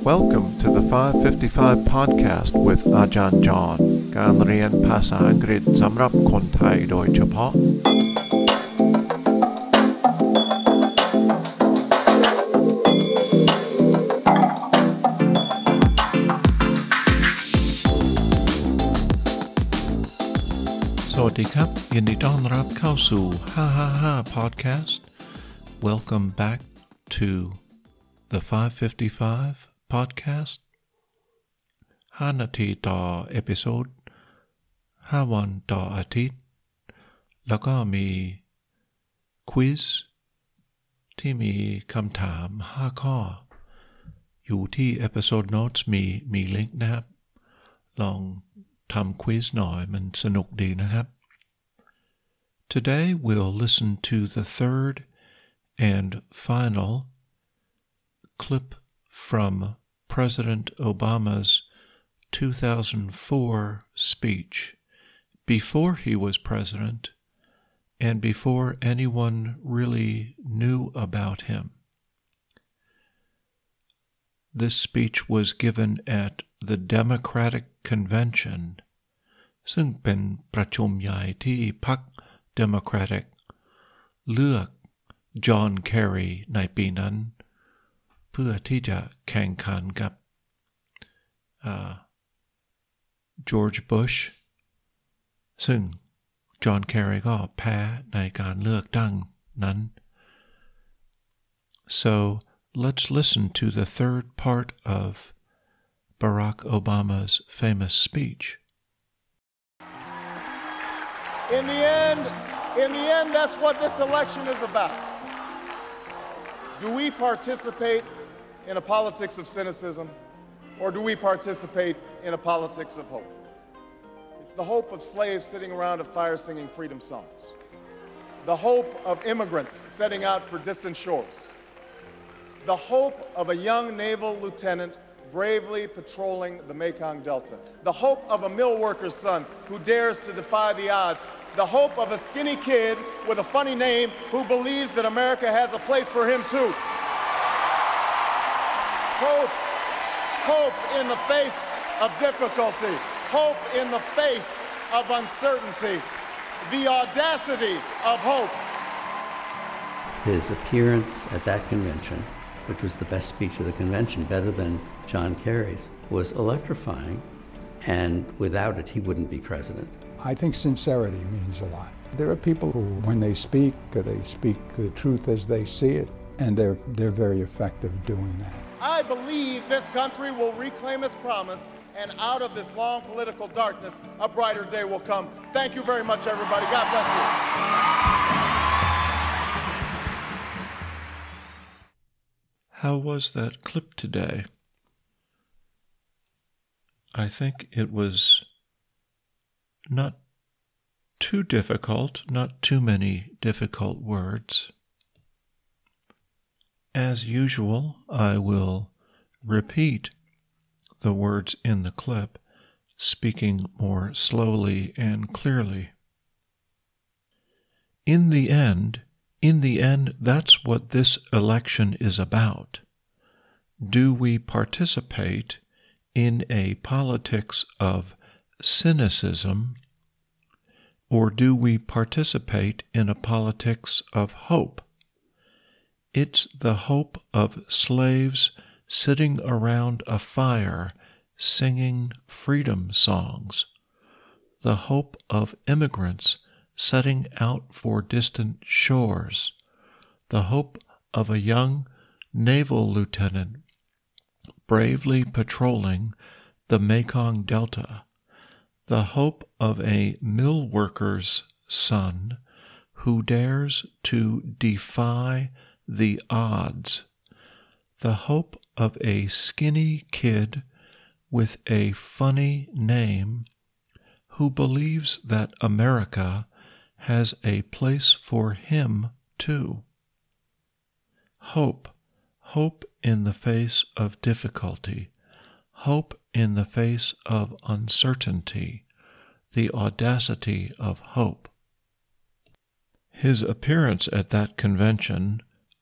Welcome to the 555 podcast with Ajahn John การเรียนภาษาอังกฤษสำหรับคนไทยโดยเฉพาะ สวัสดีครับ ยินดีต้อนรับเข้าสู่ 555 podcast Welcome back to the 555 podcast 5นาทีต่อเอพิโซด5วันต่ออาทิตย์ แล้วก็มีควิสที่มีคำถาม 5 ข้อ อยู่ที่ episode notes มีมีลิงก์นะครับ ลองทำควิสหน่อยมันสนุกดีนะครับ Today we'll listen to the third and final clip from President Obama's 2004 speech before he was president and before anyone really knew about him. This speech was given at the Democratic Convention ซึ่งเป็นประชุมใหญ่ที่พรรค Democratic เลือกจอห์นแครีในปีนั้น เพื่อที่จะแข่งขันกับจอร์จบุชซึ่งจอห์นแครีก็แพ้ในการเลือกตั้งนั้น so let's listen to the third part of Barack Obama's famous speech. In the end, in the end, that's what this election is about. Do we participate in a politics of cynicism, or do we participate in a politics of hope? It's the hope of slaves sitting around a fire singing freedom songs, the hope of immigrants setting out for distant shores, the hope of a young naval lieutenant bravely patrolling the Mekong Delta, the hope of a mill worker's son who dares to defy the odds, the hope of a skinny kid with a funny name who believes that America has a place for him too. Hope, hope in the face of difficulty, hope in the face of uncertainty, the audacity of hope. His appearance at that convention, which was the best speech of the convention, better than John Kerry's, was electrifying, and without it, he wouldn't be president. I think sincerity means a lot. There are people who, when they speak, they speak the truth as they see it, and they're, they're very effective doing that. I believe this country will reclaim its promise, and out of this long political darkness, a brighter day will come. Thank you very much, everybody. God bless you. How was that clip today? I think it was not too difficult, not too many difficult words. As usual, I will repeat the words in the clip, speaking more slowly and clearly. In the end, in the end, that's what this election is about. Do we participate in a politics of cynicism, or do we participate in a politics of hope? It's the hope of slaves sitting around a fire singing freedom songs, the hope of immigrants setting out for distant shores, the hope of a young naval lieutenant bravely patrolling the Mekong Delta, the hope of a mill worker's son who dares to defy the odds, the hope of a skinny kid with a funny name who believes that America has a place for him too. Hope, hope in the face of difficulty, hope in the face of uncertainty, the audacity of hope. His appearance at that convention,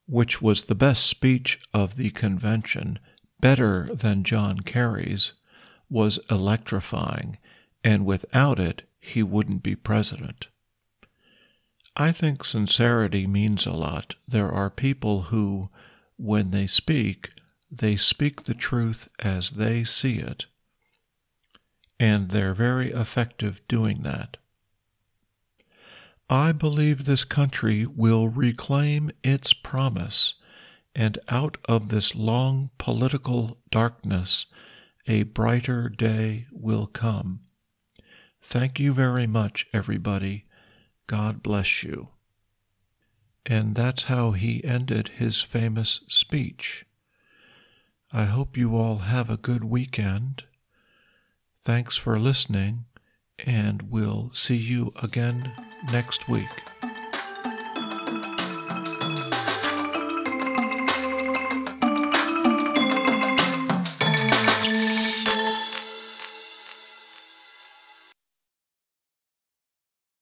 which was the best speech of the convention, better than John Kerry's, was electrifying, and without it, he wouldn't be president. I think sincerity means a lot. There are people who, when they speak, they speak the truth as they see it, and they're very effective doing that. I believe this country will reclaim its promise, and out of this long political darkness, a brighter day will come. Thank you very much, everybody. God bless you. And that's how he ended his famous speech. I hope you all have a good weekend. Thanks for listening, and we'll see you again next week.